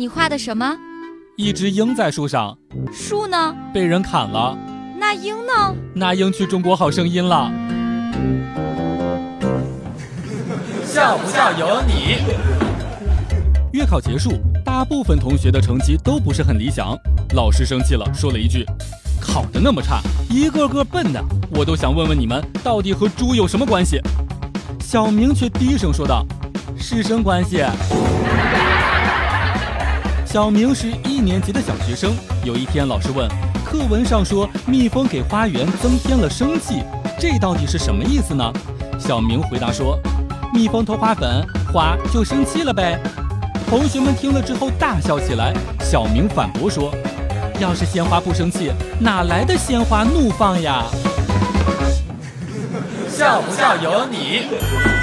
你画的什么？一只鹰在树上，树呢？被人砍了。那鹰呢？那鹰去中国好声音了。笑不笑由你。月考结束，大部分同学的成绩都不是很理想。老师生气了，说了一句：“考得那么差，一个个笨的，我都想问问你们，到底和猪有什么关系？”小明却低声说道：“师生关系。”小明是一年级的小学生。有一天，老师问：“课文上说蜜蜂给花园增添了生气，这到底是什么意思呢？”小明回答说：“蜜蜂偷花粉，花就生气了呗。”同学们听了之后大笑起来。小明反驳说：“要是鲜花不生气，哪来的鲜花怒放呀？”笑不笑由你。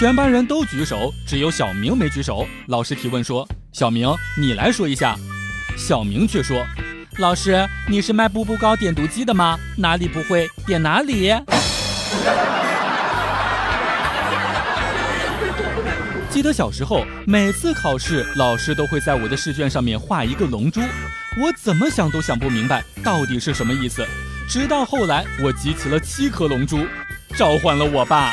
全班人都举手，只有小明没举手。老师提问说：“小明，你来说一下。”小明却说：“老师，你是卖步步高点读机的吗？哪里不会点哪里。”记得小时候，每次考试，老师都会在我的试卷上面画一个龙珠，我怎么想都想不明白到底是什么意思。直到后来，我集齐了七颗龙珠，召唤了我爸。